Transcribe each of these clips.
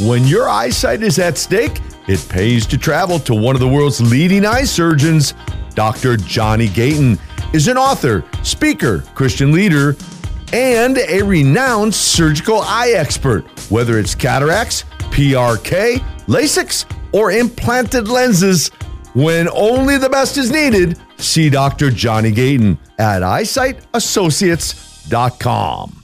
When your eyesight is at stake, it pays to travel to one of the world's leading eye surgeons. Dr. Johnny Gayton is an author, speaker, Christian leader, and a renowned surgical eye expert, whether it's cataracts, PRK, LASIK, or implanted lenses. When only the best is needed, see Dr. Johnny Gayton at eyesightAssociates.com.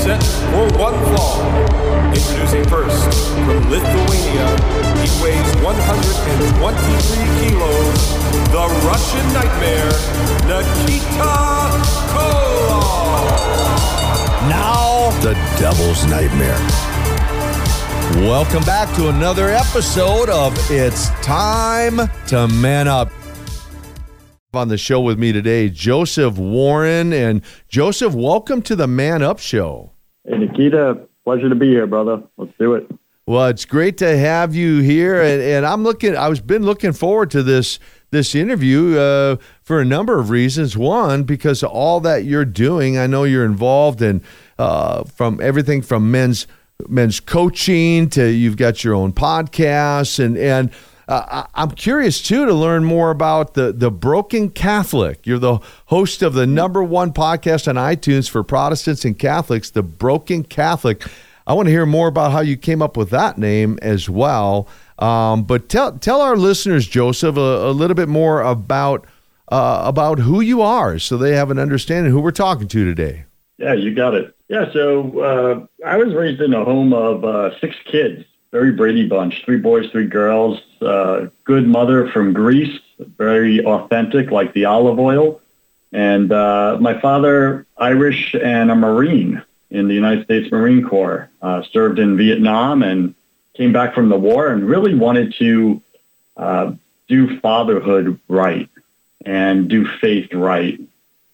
Set for one fall. Introducing first, from Lithuania, he weighs 123 kilos, the Russian Nightmare, Nikita Koloff. Now, the Devil's Nightmare. Welcome back to another episode of It's Time to Man Up. On the show with me today, Joseph Warren. And Joseph, welcome to the Man Up Show. Hey, Nikita, pleasure to be here, brother. Let's do it. Well, it's great to have you here, and, and I'm looking. I was been looking forward to this this interview uh, for a number of reasons. One, because of all that you're doing, I know you're involved in uh, from everything from men's men's coaching to you've got your own podcast and and uh, I'm curious too to learn more about the the Broken Catholic. You're the host of the number one podcast on iTunes for Protestants and Catholics, the Broken Catholic. I want to hear more about how you came up with that name as well. Um, but tell tell our listeners, Joseph, a, a little bit more about uh, about who you are, so they have an understanding who we're talking to today. Yeah, you got it. Yeah, so uh, I was raised in a home of uh, six kids, very Brady bunch, three boys, three girls. Uh, good mother from Greece, very authentic, like the olive oil. And uh, my father, Irish and a Marine in the United States Marine Corps, uh, served in Vietnam and came back from the war and really wanted to uh, do fatherhood right and do faith right.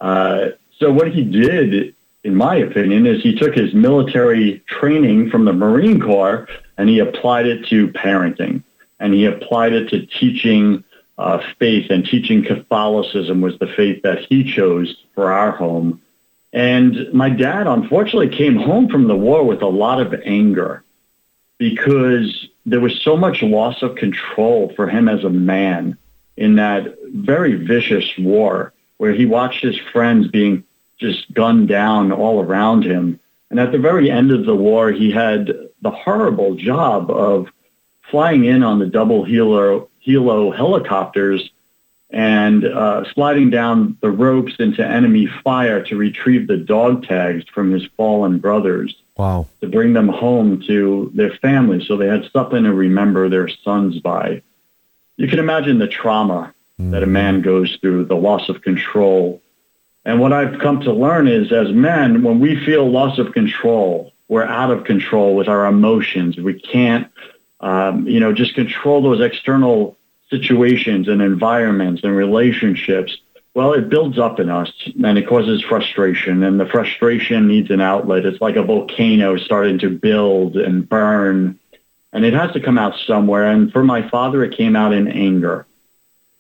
Uh, so what he did, in my opinion, is he took his military training from the Marine Corps and he applied it to parenting and he applied it to teaching uh, faith and teaching Catholicism was the faith that he chose for our home. And my dad, unfortunately, came home from the war with a lot of anger because there was so much loss of control for him as a man in that very vicious war where he watched his friends being just gunned down all around him. And at the very end of the war, he had the horrible job of flying in on the double helo, helo helicopters and uh, sliding down the ropes into enemy fire to retrieve the dog tags from his fallen brothers. Wow. To bring them home to their families so they had something to remember their sons by. You can imagine the trauma mm. that a man goes through, the loss of control. And what I've come to learn is as men, when we feel loss of control, we're out of control with our emotions. We can't, um, you know, just control those external situations and environments and relationships, well, it builds up in us and it causes frustration. And the frustration needs an outlet. It's like a volcano starting to build and burn. And it has to come out somewhere. And for my father, it came out in anger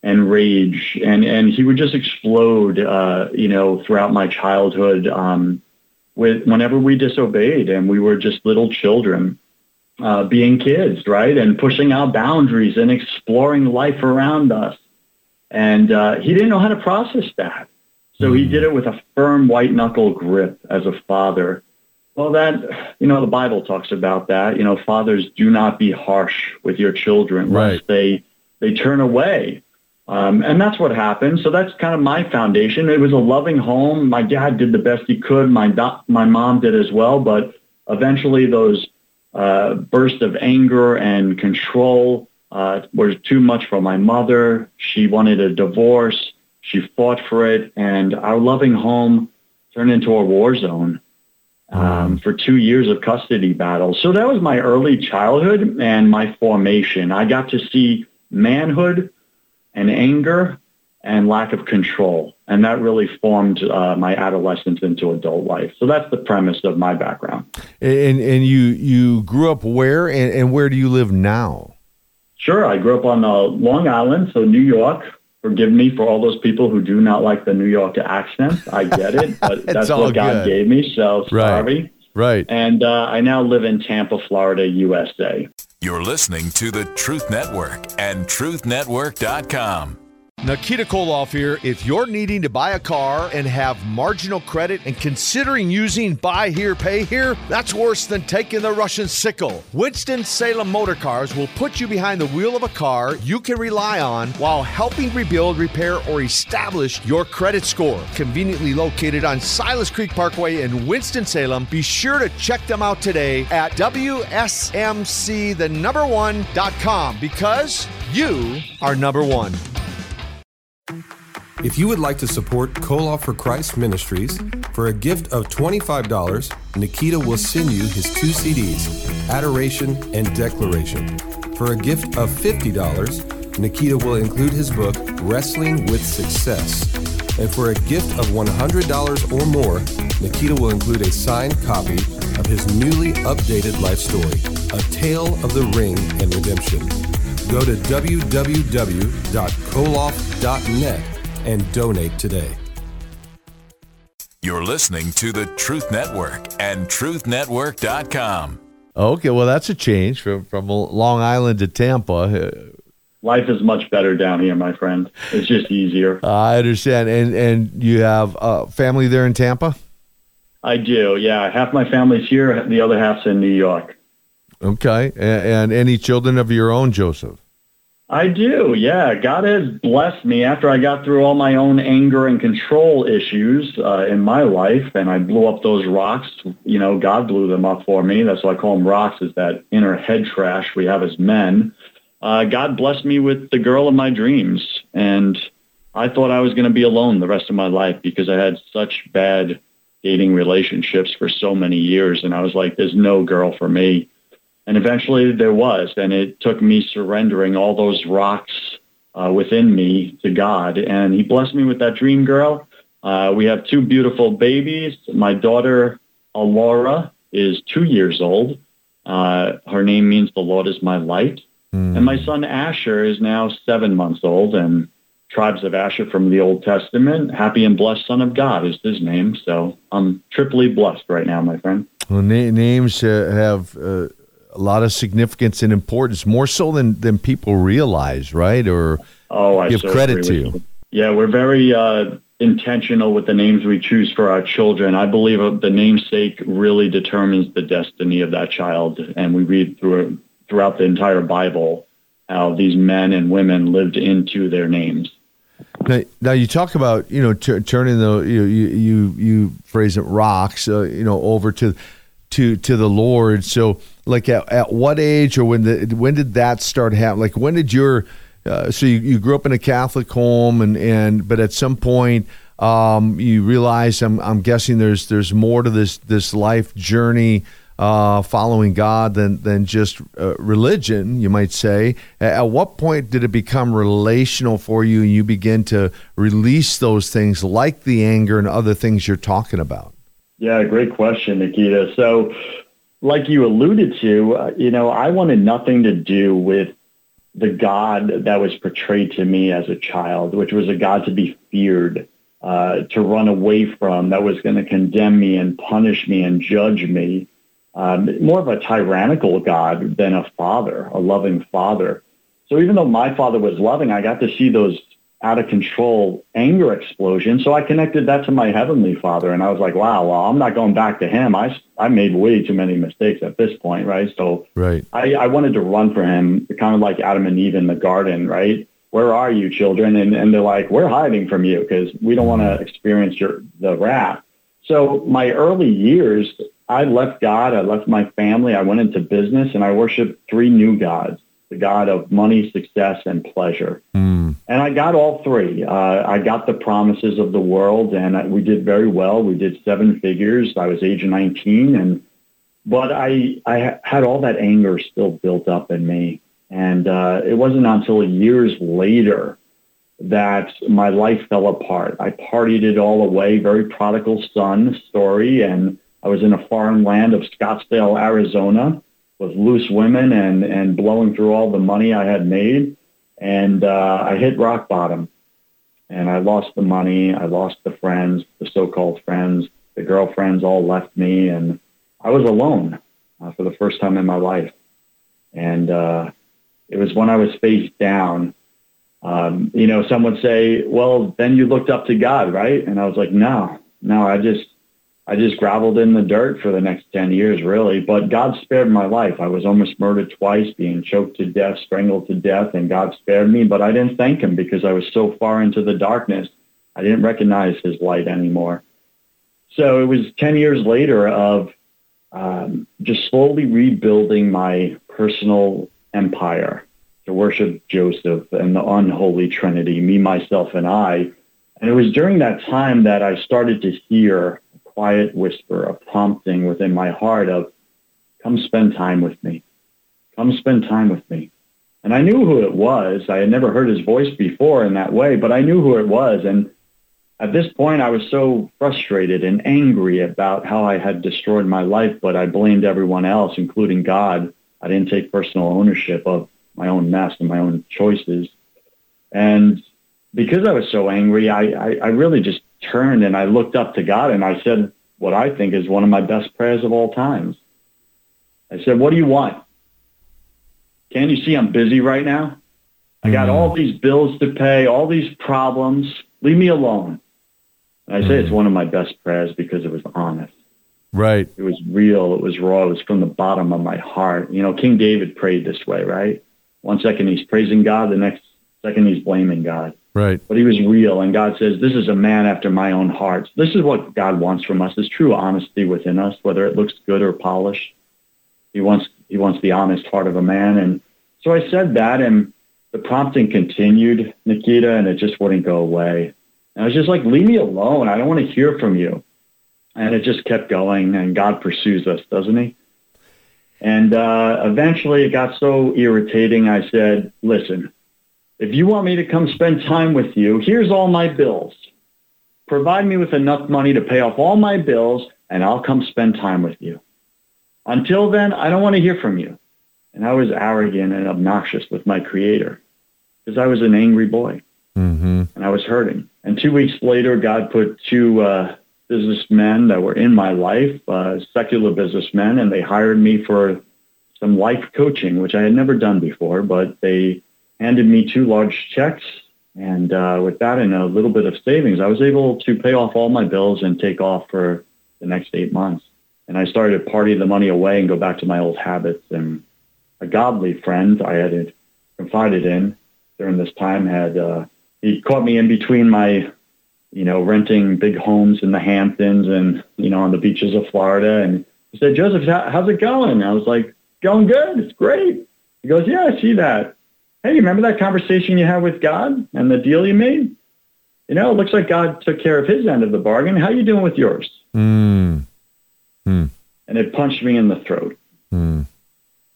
and rage. And, and he would just explode, uh, you know, throughout my childhood um, with whenever we disobeyed and we were just little children uh, being kids, right? And pushing out boundaries and exploring life around us. And uh, he didn't know how to process that. So he did it with a firm white knuckle grip as a father. Well, that, you know, the Bible talks about that. You know, fathers do not be harsh with your children, Right. lest they, they turn away. Um, and that's what happened. So that's kind of my foundation. It was a loving home. My dad did the best he could. My, do- my mom did as well. But eventually those uh, burst of anger and control uh, was too much for my mother. She wanted a divorce. She fought for it, and our loving home turned into a war zone um, for two years of custody battles. So that was my early childhood and my formation. I got to see manhood and anger and lack of control. And that really formed uh, my adolescence into adult life. So that's the premise of my background. And and you you grew up where and, and where do you live now? Sure, I grew up on uh, Long Island, so New York. Forgive me for all those people who do not like the New York accent. I get it, but that's what God good. gave me. So Right. sorry. Right. And uh, I now live in Tampa, Florida, USA. You're listening to the Truth Network and truthnetwork.com. Nikita Koloff here. If you're needing to buy a car and have marginal credit and considering using buy here, pay here, that's worse than taking the Russian sickle. Winston-Salem Motor Cars will put you behind the wheel of a car you can rely on while helping rebuild, repair, or establish your credit score. Conveniently located on Silas Creek Parkway in Winston-Salem, be sure to check them out today at WSMC the number one.com because you are number one. If you would like to support Koloff for Christ Ministries, for a gift of $25, Nikita will send you his two CDs, Adoration and Declaration. For a gift of $50, Nikita will include his book, Wrestling with Success. And for a gift of $100 or more, Nikita will include a signed copy of his newly updated life story, A Tale of the Ring and Redemption. Go to www.koloff.net and donate today. You're listening to the Truth Network and truthnetwork.com. Okay, well, that's a change from from Long Island to Tampa. Uh, Life is much better down here, my friend. It's just easier. I understand, and and you have a family there in Tampa. I do, yeah. Half my family's here, the other half's in New York. Okay, and, and any children of your own, Joseph? I do, yeah. God has blessed me after I got through all my own anger and control issues uh, in my life, and I blew up those rocks. You know, God blew them up for me. That's why I call them rocks, is that inner head trash we have as men. Uh, God blessed me with the girl of my dreams, and I thought I was going to be alone the rest of my life because I had such bad dating relationships for so many years, and I was like, "There's no girl for me." And eventually there was, and it took me surrendering all those rocks uh, within me to God, and He blessed me with that dream girl. Uh, we have two beautiful babies. My daughter Alora is two years old. Uh, her name means the Lord is my light. And my son Asher is now seven months old, and tribes of Asher from the Old Testament. Happy and blessed Son of God is his name. So I'm triply blessed right now, my friend. Well, na- names have uh, a lot of significance and importance, more so than than people realize, right? Or Oh, I give so credit to you. Yeah, we're very uh, intentional with the names we choose for our children. I believe uh, the namesake really determines the destiny of that child, and we read through throughout the entire Bible how these men and women lived into their names. Now, now you talk about you know t- turning the you you you, you phrase it rocks uh, you know over to to to the Lord. So like at, at what age or when the when did that start happening? Like when did your uh, so you, you grew up in a Catholic home and and but at some point um, you realize I'm I'm guessing there's there's more to this this life journey uh, following God than than just uh, religion, you might say. At, at what point did it become relational for you, and you begin to release those things, like the anger and other things you're talking about? Yeah, great question, Nikita. So, like you alluded to, uh, you know, I wanted nothing to do with the God that was portrayed to me as a child, which was a God to be feared, uh, to run away from, that was going to condemn me and punish me and judge me. Um, more of a tyrannical God than a father, a loving father. So even though my father was loving, I got to see those out of control anger explosion. So I connected that to my heavenly father, and I was like, wow, well, I'm not going back to him. I, I made way too many mistakes at this point, right? So Right. I, I wanted to run for him, kind of like Adam and Eve in the garden, right? Where are you, children? And, and they're like, we're hiding from you because we don't want to experience your the wrath. So my early years, I left God, I left my family, I went into business, and I worshiped three new gods: the God of money, success, and pleasure. Hmm. And I got all three. Uh, I got the promises of the world, and I, we did very well. We did seven figures. I was age 19, and but I I had all that anger still built up in me, and uh, it wasn't until years later that my life fell apart. I partied it all away, very prodigal son story, and I was in a foreign land of Scottsdale, Arizona, with loose women and and blowing through all the money I had made and uh, I hit rock bottom. And I lost the money, I lost the friends, the so-called friends, the girlfriends all left me, and I was alone uh, for the first time in my life. And uh, it was when I was face down. Um, you know, some would say, "Well, then you looked up to God, right?" And I was like, "No, no, I just I just groveled in the dirt for the next 10 years, really. But God spared my life. I was almost murdered twice, being choked to death, strangled to death, and God spared me. But I didn't thank Him because I was so far into the darkness. I didn't recognize His light anymore. So it was 10 years later of um, just slowly rebuilding my personal empire to worship Joseph and the unholy Trinity, me, myself, and I. And it was during that time that I started to hear quiet whisper, a prompting within my heart of, come spend time with me. Come spend time with me. And I knew who it was. I had never heard his voice before in that way, but I knew who it was. And at this point, I was so frustrated and angry about how I had destroyed my life, but I blamed everyone else, including God. I didn't take personal ownership of my own mess and my own choices. And because I was so angry, I, I, I really just turned and I looked up to God and I said what I think is one of my best prayers of all times. I said, What do you want? Can't you see I'm busy right now? I got mm-hmm. all these bills to pay, all these problems. Leave me alone. And I say it's mm-hmm. one of my best prayers because it was honest. Right. It was real. It was raw. It was from the bottom of my heart. You know, King David prayed this way, right? One second he's praising God, the next second he's blaming God. Right. But he was real, and God says, "This is a man after my own heart." This is what God wants from us: is true honesty within us, whether it looks good or polished. He wants He wants the honest heart of a man, and so I said that, and the prompting continued, Nikita, and it just wouldn't go away. And I was just like, "Leave me alone. I don't want to hear from you." And it just kept going, and God pursues us, doesn't He? And uh, eventually, it got so irritating. I said, "Listen." If you want me to come spend time with you, here's all my bills. Provide me with enough money to pay off all my bills, and I'll come spend time with you. Until then, I don't want to hear from you. And I was arrogant and obnoxious with my creator because I was an angry boy Mm-hmm. and I was hurting. And two weeks later, God put two uh, businessmen that were in my life, uh, secular businessmen, and they hired me for some life coaching, which I had never done before, but they handed me two large checks. And uh, with that and a little bit of savings, I was able to pay off all my bills and take off for the next eight months. And I started to party the money away and go back to my old habits. And a godly friend I had confided in during this time had uh, he caught me in between my, you know, renting big homes in the Hamptons and you know on the beaches of Florida. And he said, Joseph, how's it going? I was like, going good. It's great. He goes, yeah, I see that hey, remember that conversation you had with God and the deal you made? You know, it looks like God took care of his end of the bargain. How you doing with yours? Mm. Mm. And it punched me in the throat. Mm.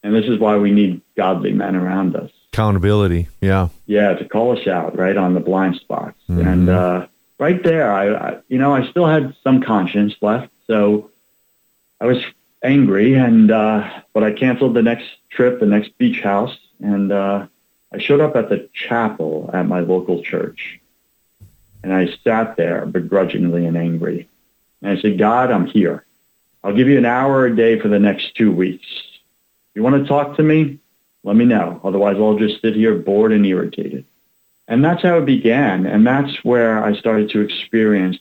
And this is why we need godly men around us. Accountability. Yeah. Yeah, to call us out right on the blind spots. Mhm. And uh, right there, I, I, you know, I still had some conscience left, so I was angry, and uh, but I canceled the next trip, the next beach house, and uh, I showed up at the chapel at my local church. And I sat there begrudgingly and angry. And I said, God, I'm here. I'll give you an hour a day for the next two weeks. You want to talk to me? Let me know. Otherwise, I'll just sit here bored and irritated. And that's how it began. And that's where I started to experience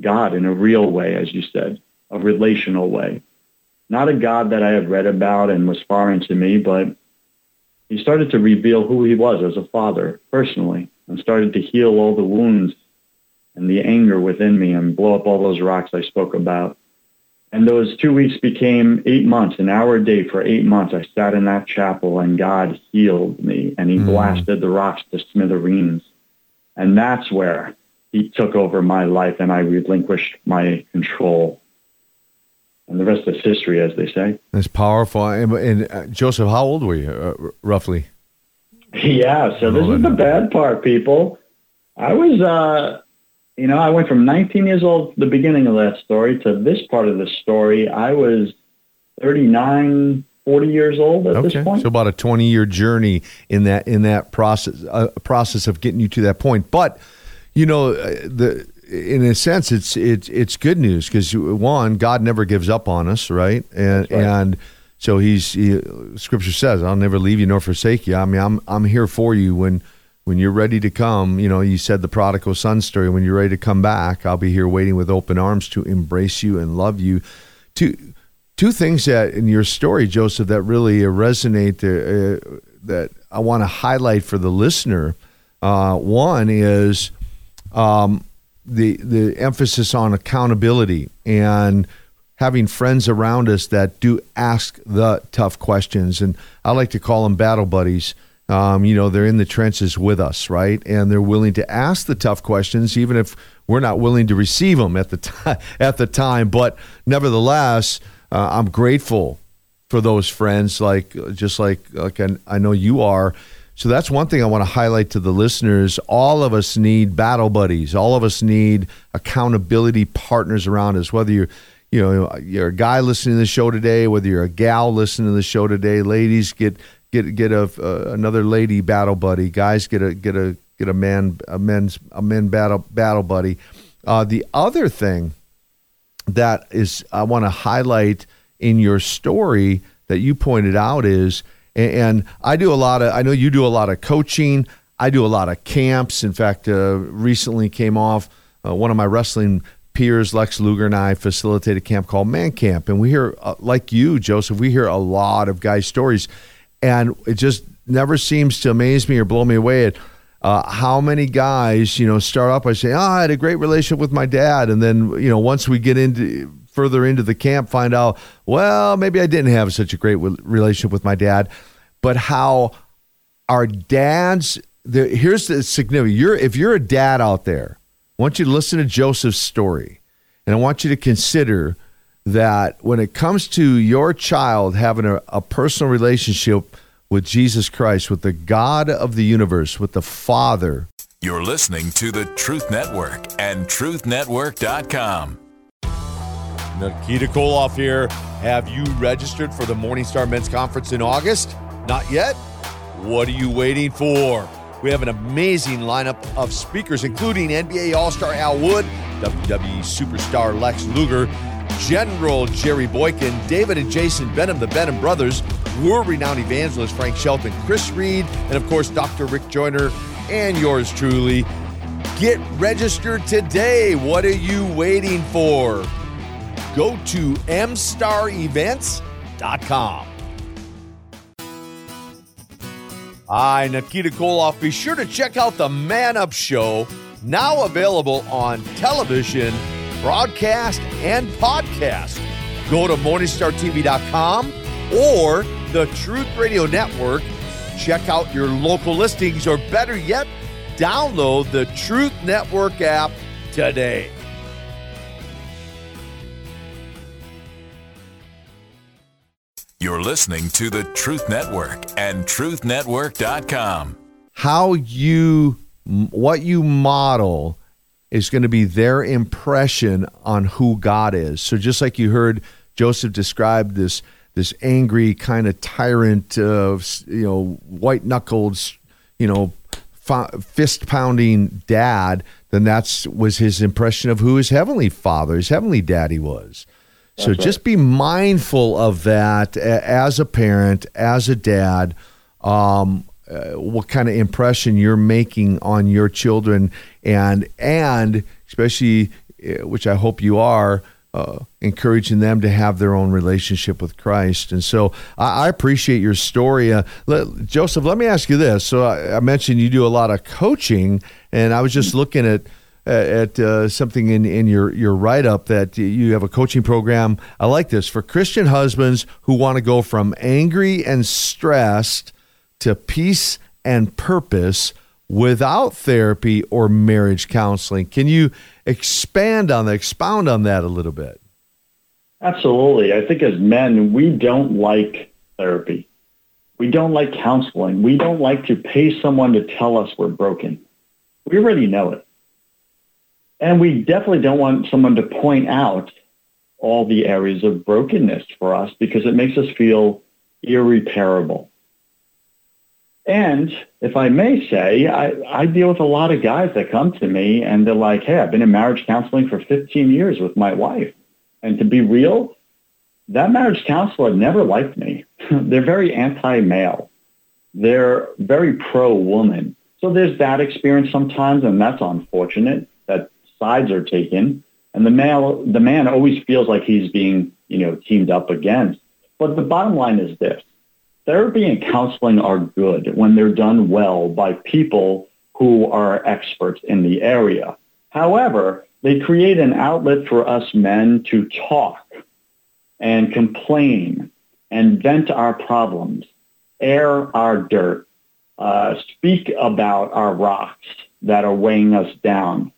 God in a real way, as you said, a relational way. Not a God that I had read about and was foreign to me, but he started to reveal who he was as a father personally and started to heal all the wounds and the anger within me and blow up all those rocks I spoke about. And those two weeks became eight months, an hour a day for eight months. I sat in that chapel and God healed me and he Mm. blasted the rocks to smithereens. And that's where he took over my life and I relinquished my control. And the rest is history, as they say. That's powerful. And, and uh, Joseph, how old were you, uh, roughly? Yeah, so this is the bad part, people. I was, uh, you know, I went from 19 years old, the beginning of that story, to this part of the story. I was 39, 40 years old at okay. this point. So about a 20 year journey in that in that process uh, process of getting you to that point. But you know, uh, the in a sense, it's it's it's good news because one, God never gives up on us, right? And right. and so he's he, Scripture says, "I'll never leave you nor forsake you." I mean, I'm I'm here for you when when you're ready to come. You know, you said the prodigal son story. When you're ready to come back, I'll be here waiting with open arms to embrace you and love you. Two two things that in your story, Joseph, that really resonate uh, that I want to highlight for the listener. Uh, one is um, the the emphasis on accountability and having friends around us that do ask the tough questions, and I like to call them battle buddies. Um, you know, they're in the trenches with us, right? And they're willing to ask the tough questions, even if we're not willing to receive them at the time. At the time, but nevertheless, uh, I'm grateful for those friends, like just like like I, I know you are. So that's one thing I want to highlight to the listeners. All of us need battle buddies. All of us need accountability partners around us. Whether you're, you know, you're a guy listening to the show today, whether you're a gal listening to the show today, ladies get get get a uh, another lady battle buddy. Guys get a get a get a man a men's a men battle battle buddy. Uh, the other thing that is I want to highlight in your story that you pointed out is and I do a lot of, I know you do a lot of coaching. I do a lot of camps. In fact, uh, recently came off uh, one of my wrestling peers, Lex Luger, and I facilitated a camp called Man Camp. And we hear, uh, like you, Joseph, we hear a lot of guys' stories. And it just never seems to amaze me or blow me away at uh, how many guys, you know, start up by saying, oh, I had a great relationship with my dad. And then, you know, once we get into, further into the camp, find out, well, maybe I didn't have such a great relationship with my dad, but how our dads. The, here's the significant. You're if you're a dad out there, I want you to listen to Joseph's story, and I want you to consider that when it comes to your child having a, a personal relationship with Jesus Christ, with the God of the universe, with the Father. You're listening to the Truth Network and TruthNetwork.com. Nikita Koloff here. Have you registered for the Morningstar Men's Conference in August? Not yet? What are you waiting for? We have an amazing lineup of speakers, including NBA All Star Al Wood, WWE Superstar Lex Luger, General Jerry Boykin, David and Jason Benham, the Benham brothers, world renowned evangelist Frank Shelton, Chris Reed, and of course, Dr. Rick Joyner, and yours truly. Get registered today. What are you waiting for? Go to mstarevents.com. Hi, Nikita Koloff. Be sure to check out the Man Up Show, now available on television, broadcast, and podcast. Go to MorningstarTV.com or the Truth Radio Network. Check out your local listings, or better yet, download the Truth Network app today. You're listening to the Truth Network and TruthNetwork.com. How you, what you model is going to be their impression on who God is. So just like you heard Joseph describe this this angry kind of tyrant of you know white knuckled you know fist pounding dad, then that's was his impression of who his heavenly father, his heavenly daddy was. So just be mindful of that as a parent, as a dad. Um, uh, what kind of impression you're making on your children, and and especially, uh, which I hope you are, uh, encouraging them to have their own relationship with Christ. And so I, I appreciate your story, uh, let, Joseph. Let me ask you this. So I, I mentioned you do a lot of coaching, and I was just looking at at uh, something in, in your, your write up that you have a coaching program. I like this for Christian husbands who want to go from angry and stressed to peace and purpose without therapy or marriage counseling. Can you expand on that, expound on that a little bit? Absolutely. I think as men, we don't like therapy. We don't like counseling. We don't like to pay someone to tell us we're broken. We already know it. And we definitely don't want someone to point out all the areas of brokenness for us because it makes us feel irreparable. And if I may say, I, I deal with a lot of guys that come to me and they're like, hey, I've been in marriage counseling for 15 years with my wife. And to be real, that marriage counselor never liked me. they're very anti-male. They're very pro-woman. So there's that experience sometimes, and that's unfortunate sides are taken. And the male, the man always feels like he's being, you know, teamed up against. But the bottom line is this. Therapy and counseling are good when they're done well by people who are experts in the area. However, they create an outlet for us men to talk and complain and vent our problems, air our dirt, uh, speak about our rocks that are weighing us down.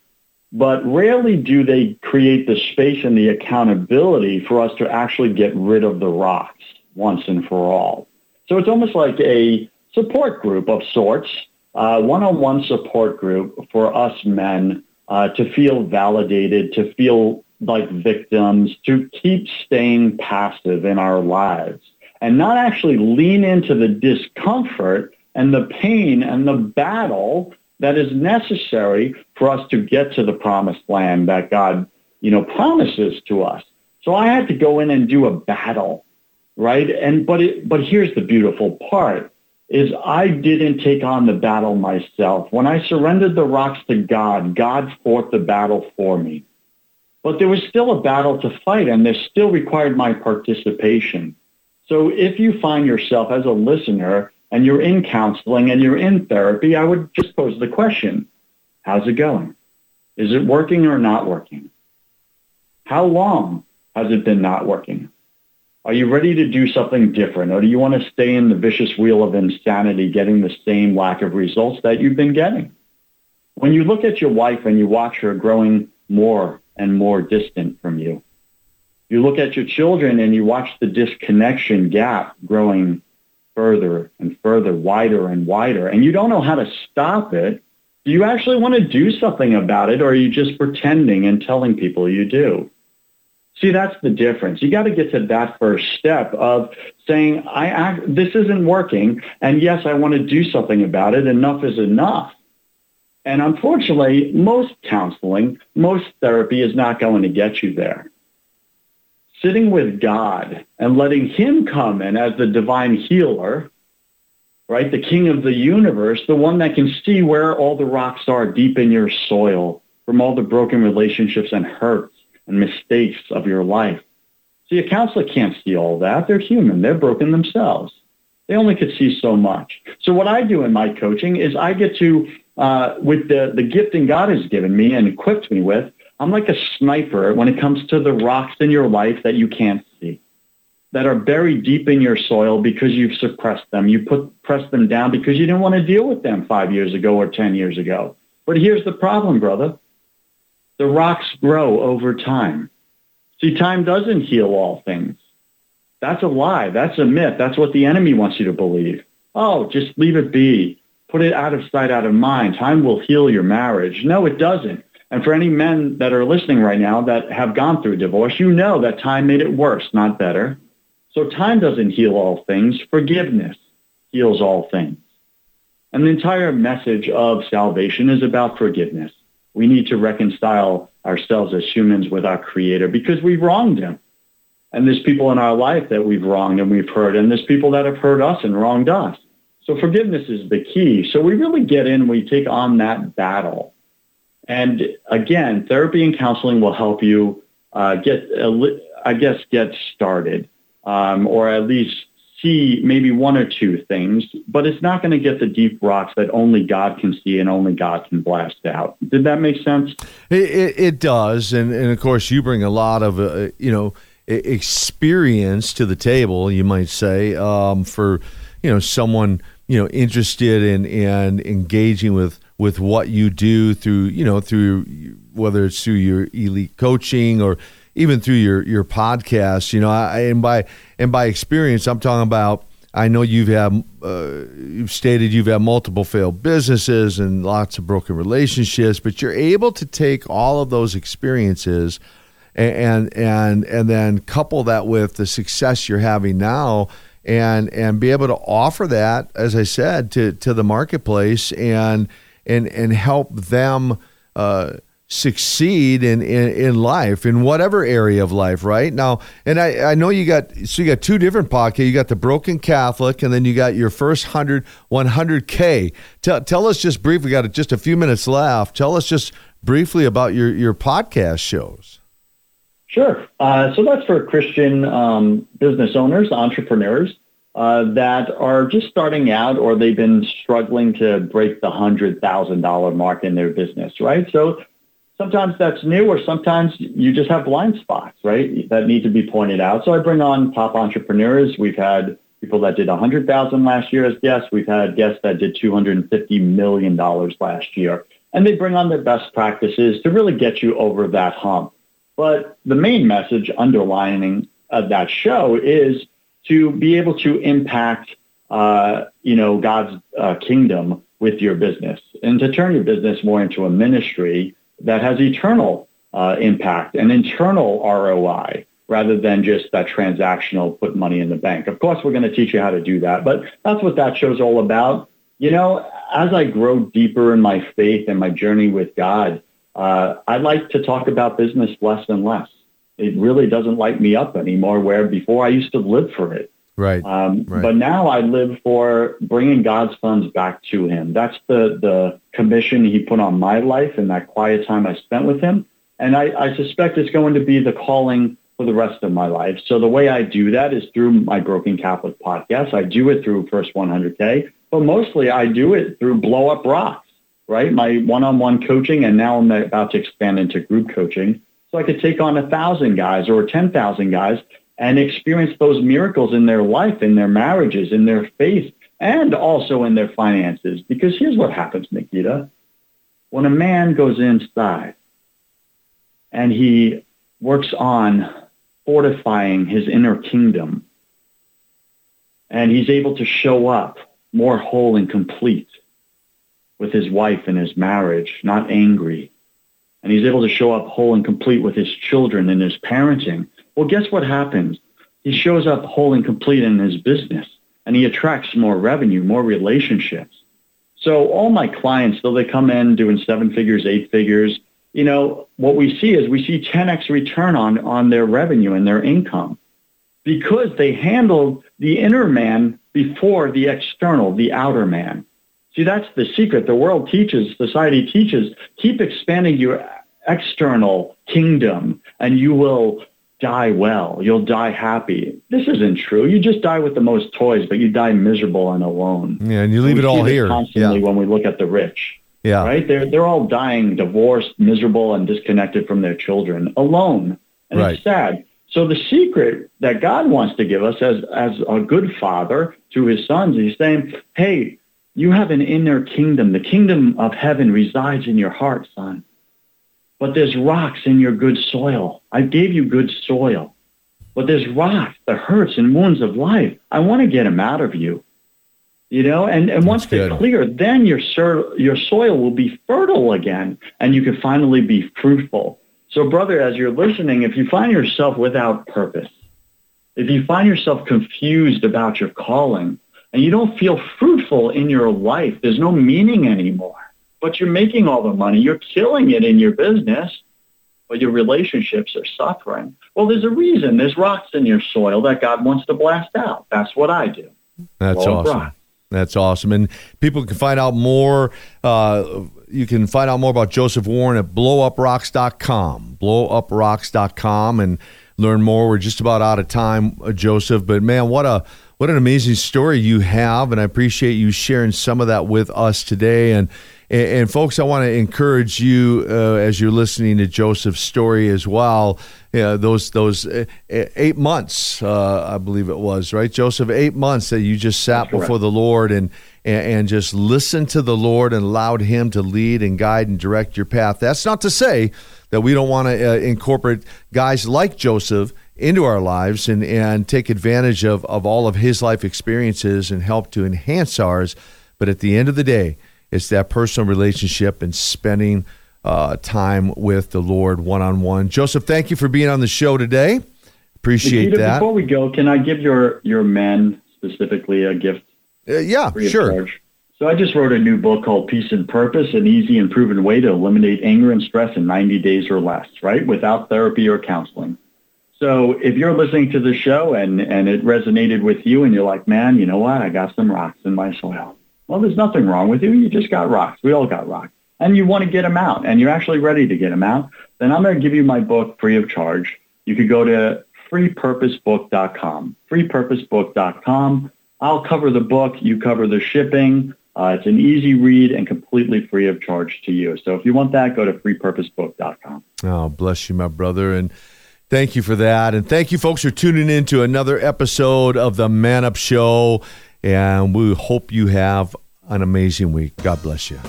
But rarely do they create the space and the accountability for us to actually get rid of the rocks once and for all. So it's almost like a support group of sorts, one-on-one support group for us men uh, to feel validated, to feel like victims, to keep staying passive in our lives and not actually lean into the discomfort and the pain and the battle that is necessary for us to get to the promised land that God, you know, promises to us. So I had to go in and do a battle right? And but it, but here's the beautiful part is I didn't take on the battle myself. When I surrendered the rocks to God, God fought the battle for me. But there was still a battle to fight and this still required my participation. So if you find yourself as a listener and you're in counseling and you're in therapy, I would just pose the question, how's it going? Is it working or not working? How long has it been not working? Are you ready to do something different? Or do you want to stay in the vicious wheel of insanity, getting the same lack of results that you've been getting? When you look at your wife and you watch her growing more and more distant from you, you look at your children and you watch the disconnection gap growing further and further, wider and wider, and you don't know how to stop it. Do you actually want to do something about it, or are you just pretending and telling people you do? See, that's the difference. You got to get to that first step of saying, I act, this isn't working. And yes, I want to do something about it. Enough is enough. And unfortunately, most counseling, most therapy is not going to get you there. Sitting with God and letting him come in as the divine healer, right? The king of the universe, the one that can see where all the rocks are deep in your soil from all the broken relationships and hurts and mistakes of your life. See, a counselor can't see all that. They're human. They're broken themselves. They only could see so much. So what I do in my coaching is I get to, uh, with the, the gifting God has given me and equipped me with, I'm like a sniper when it comes to the rocks in your life that you can't see, that are buried deep in your soil because you've suppressed them. You put pressed them down because you didn't want to deal with them five years ago or 10 years ago. But here's the problem, brother. The rocks grow over time. See, time doesn't heal all things. That's a lie. That's a myth. That's what the enemy wants you to believe. Oh, just leave it be. Put it out of sight, out of mind. Time will heal your marriage. No, it doesn't. And for any men that are listening right now that have gone through divorce, you know that time made it worse, not better. So time doesn't heal all things. Forgiveness heals all things. And the entire message of salvation is about forgiveness. We need to reconcile ourselves as humans with our creator because we wronged him. And there's people in our life that we've wronged and we've hurt, and there's people that have hurt us and wronged us. So forgiveness is the key. So we really get in, we take on that battle. And again, therapy and counseling will help you uh, get, I guess, get started, um, or at least see maybe one or two things, but it's not going to get the deep rocks that only God can see and only God can blast out. Did that make sense? It, it, it does, and and of course you bring a lot of uh, you know experience to the table. You might say um, for you know someone you know interested in in engaging with with what you do through you know through whether it's through your elite coaching or even through your your podcast, you know, I, and by and by experience, I'm talking about. I know you've had uh, you've stated you've had multiple failed businesses and lots of broken relationships, but you're able to take all of those experiences and and and then couple that with the success you're having now and and be able to offer that as I said to to the marketplace and and and help them uh, succeed in, in in life in whatever area of life right? Now and I, I know you got so you got two different podcasts you got the broken catholic and then you got your first 100 100k tell, tell us just briefly we got just a few minutes left. Tell us just briefly about your your podcast shows. Sure. Uh, so that's for Christian um, business owners, entrepreneurs uh, that are just starting out or they've been struggling to break the $100,000 mark in their business, right? So sometimes that's new or sometimes you just have blind spots, right, that need to be pointed out. So I bring on top entrepreneurs. We've had people that did 100,000 last year as guests. We've had guests that did $250 million last year. And they bring on their best practices to really get you over that hump. But the main message underlining of that show is to be able to impact, uh, you know, God's uh, kingdom with your business and to turn your business more into a ministry that has eternal uh, impact and internal ROI rather than just that transactional put money in the bank. Of course, we're going to teach you how to do that, but that's what that show's all about. You know, as I grow deeper in my faith and my journey with God, uh, I like to talk about business less and less. It really doesn't light me up anymore. Where before I used to live for it. Right. Um, right. But now I live for bringing God's funds back to Him. That's the the commission He put on my life in that quiet time I spent with Him, and I, I suspect it's going to be the calling for the rest of my life. So the way I do that is through my Broken Catholic podcast. I do it through First 100K, but mostly I do it through Blow Up Rocks right? My one-on-one coaching, and now I'm about to expand into group coaching. So I could take on a thousand guys or 10,000 guys and experience those miracles in their life, in their marriages, in their faith, and also in their finances. Because here's what happens, Nikita. When a man goes inside and he works on fortifying his inner kingdom, and he's able to show up more whole and complete, with his wife and his marriage, not angry. And he's able to show up whole and complete with his children and his parenting. Well, guess what happens? He shows up whole and complete in his business and he attracts more revenue, more relationships. So all my clients, though they come in doing seven figures, eight figures, you know, what we see is we see 10x return on, on their revenue and their income because they handled the inner man before the external, the outer man. See, that's the secret. The world teaches, society teaches, keep expanding your external kingdom and you will die well. You'll die happy. This isn't true. You just die with the most toys, but you die miserable and alone. Yeah, and you leave we it all here. Constantly Yeah. when we look at the rich. Yeah. Right? They're they're all dying, divorced, miserable, and disconnected from their children, alone. And Right. it's sad. So the secret that God wants to give us as as a good father to his sons, he's saying, Hey, you have an inner kingdom. The kingdom of heaven resides in your heart, son. But there's rocks in your good soil. I gave you good soil. But there's rocks, the hurts and wounds of life. I want to get them out of you. You know, and, and once they're clear, then your sur- your soil will be fertile again and you can finally be fruitful. So, brother, as you're listening, if you find yourself without purpose, if you find yourself confused about your calling, and you don't feel fruitful in your life, there's no meaning anymore, but you're making all the money, you're killing it in your business, but your relationships are suffering. Well, there's a reason. There's rocks in your soil that God wants to blast out. That's what I do. That's awesome. That's awesome. And people can find out more. Uh, you can find out more about Joseph Warren at blowuprocks.com. Blowuprocks.com and learn more. We're just about out of time, uh, Joseph. But man, what a what an amazing story you have, and I appreciate you sharing some of that with us today. And And, and folks, I want to encourage you uh, as you're listening to Joseph's story as well. Yeah, those those uh, eight months, uh, I believe it was, right, Joseph? Eight months that you just sat before the Lord and, and just listened to the Lord and allowed Him to lead and guide and direct your path. That's not to say that we don't want to uh, incorporate guys like Joseph into our lives and, and take advantage of, of all of his life experiences and help to enhance ours. But at the end of the day, it's that personal relationship and spending uh, time with the Lord one on one. Joseph, thank you for being on the show today. Appreciate Nikita, that. Before we go, can I give your your men specifically a gift? Uh, yeah, sure. charge? So I just wrote a new book called Peace and Purpose, an easy and proven way to eliminate anger and stress in 90 days or less, right? Without therapy or counseling. So if you're listening to the show and, and it resonated with you and you're like, man, you know what? I got some rocks in my soil. Well, there's nothing wrong with you. You just got rocks. We all got rocks. And you want to get them out and you're actually ready to get them out. Then I'm going to give you my book free of charge. You could go to freepurposebook.com, freepurposebook.com. I'll cover the book. You cover the shipping. Uh, it's an easy read and completely free of charge to you. So if you want that, go to freepurposebook.com. Oh, bless you, my brother. And thank you for that. And thank you, folks, for tuning in to another episode of the Man Up Show. And we hope you have an amazing week. God bless you.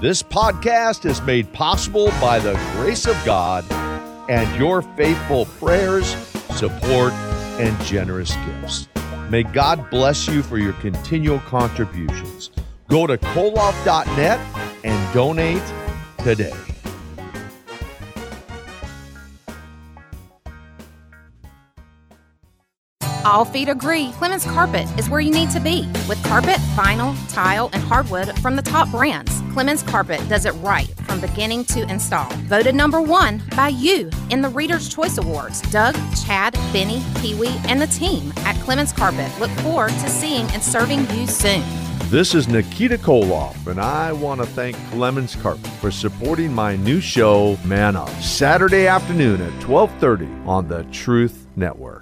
This podcast is made possible by the grace of God and your faithful prayers, support, and generous gifts. May God bless you for your continual contributions. Go to koloff.net and donate today. All feet agree Clemens Carpet is where you need to be. With carpet, vinyl, tile, and hardwood from the top brands, Clemens Carpet does it right from beginning to install. Voted number one by you in the Reader's Choice Awards. Doug, Chad, Benny, Pee Wee, and the team at Clemens Carpet look forward to seeing and serving you soon. This is Nikita Koloff, and I want to thank Clemens Carpet for supporting my new show, Man Up, Saturday afternoon at 12:30 on the Truth Network.